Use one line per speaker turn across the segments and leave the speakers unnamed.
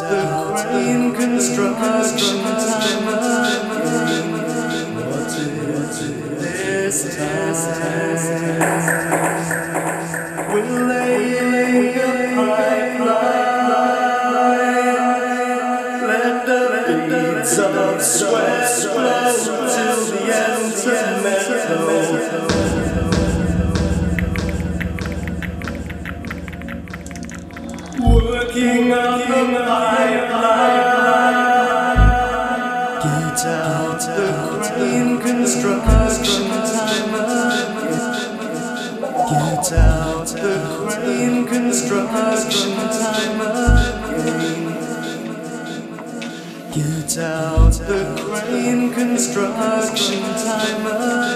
the crane construction What is this? Construction time again. Get out the crane construction time again.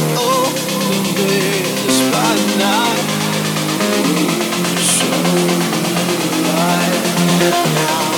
Oh, now.